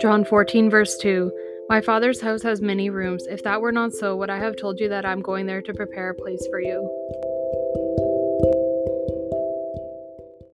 John 14, verse 2 My Father's house has many rooms. If that were not so, would I have told you that I'm going there to prepare a place for you?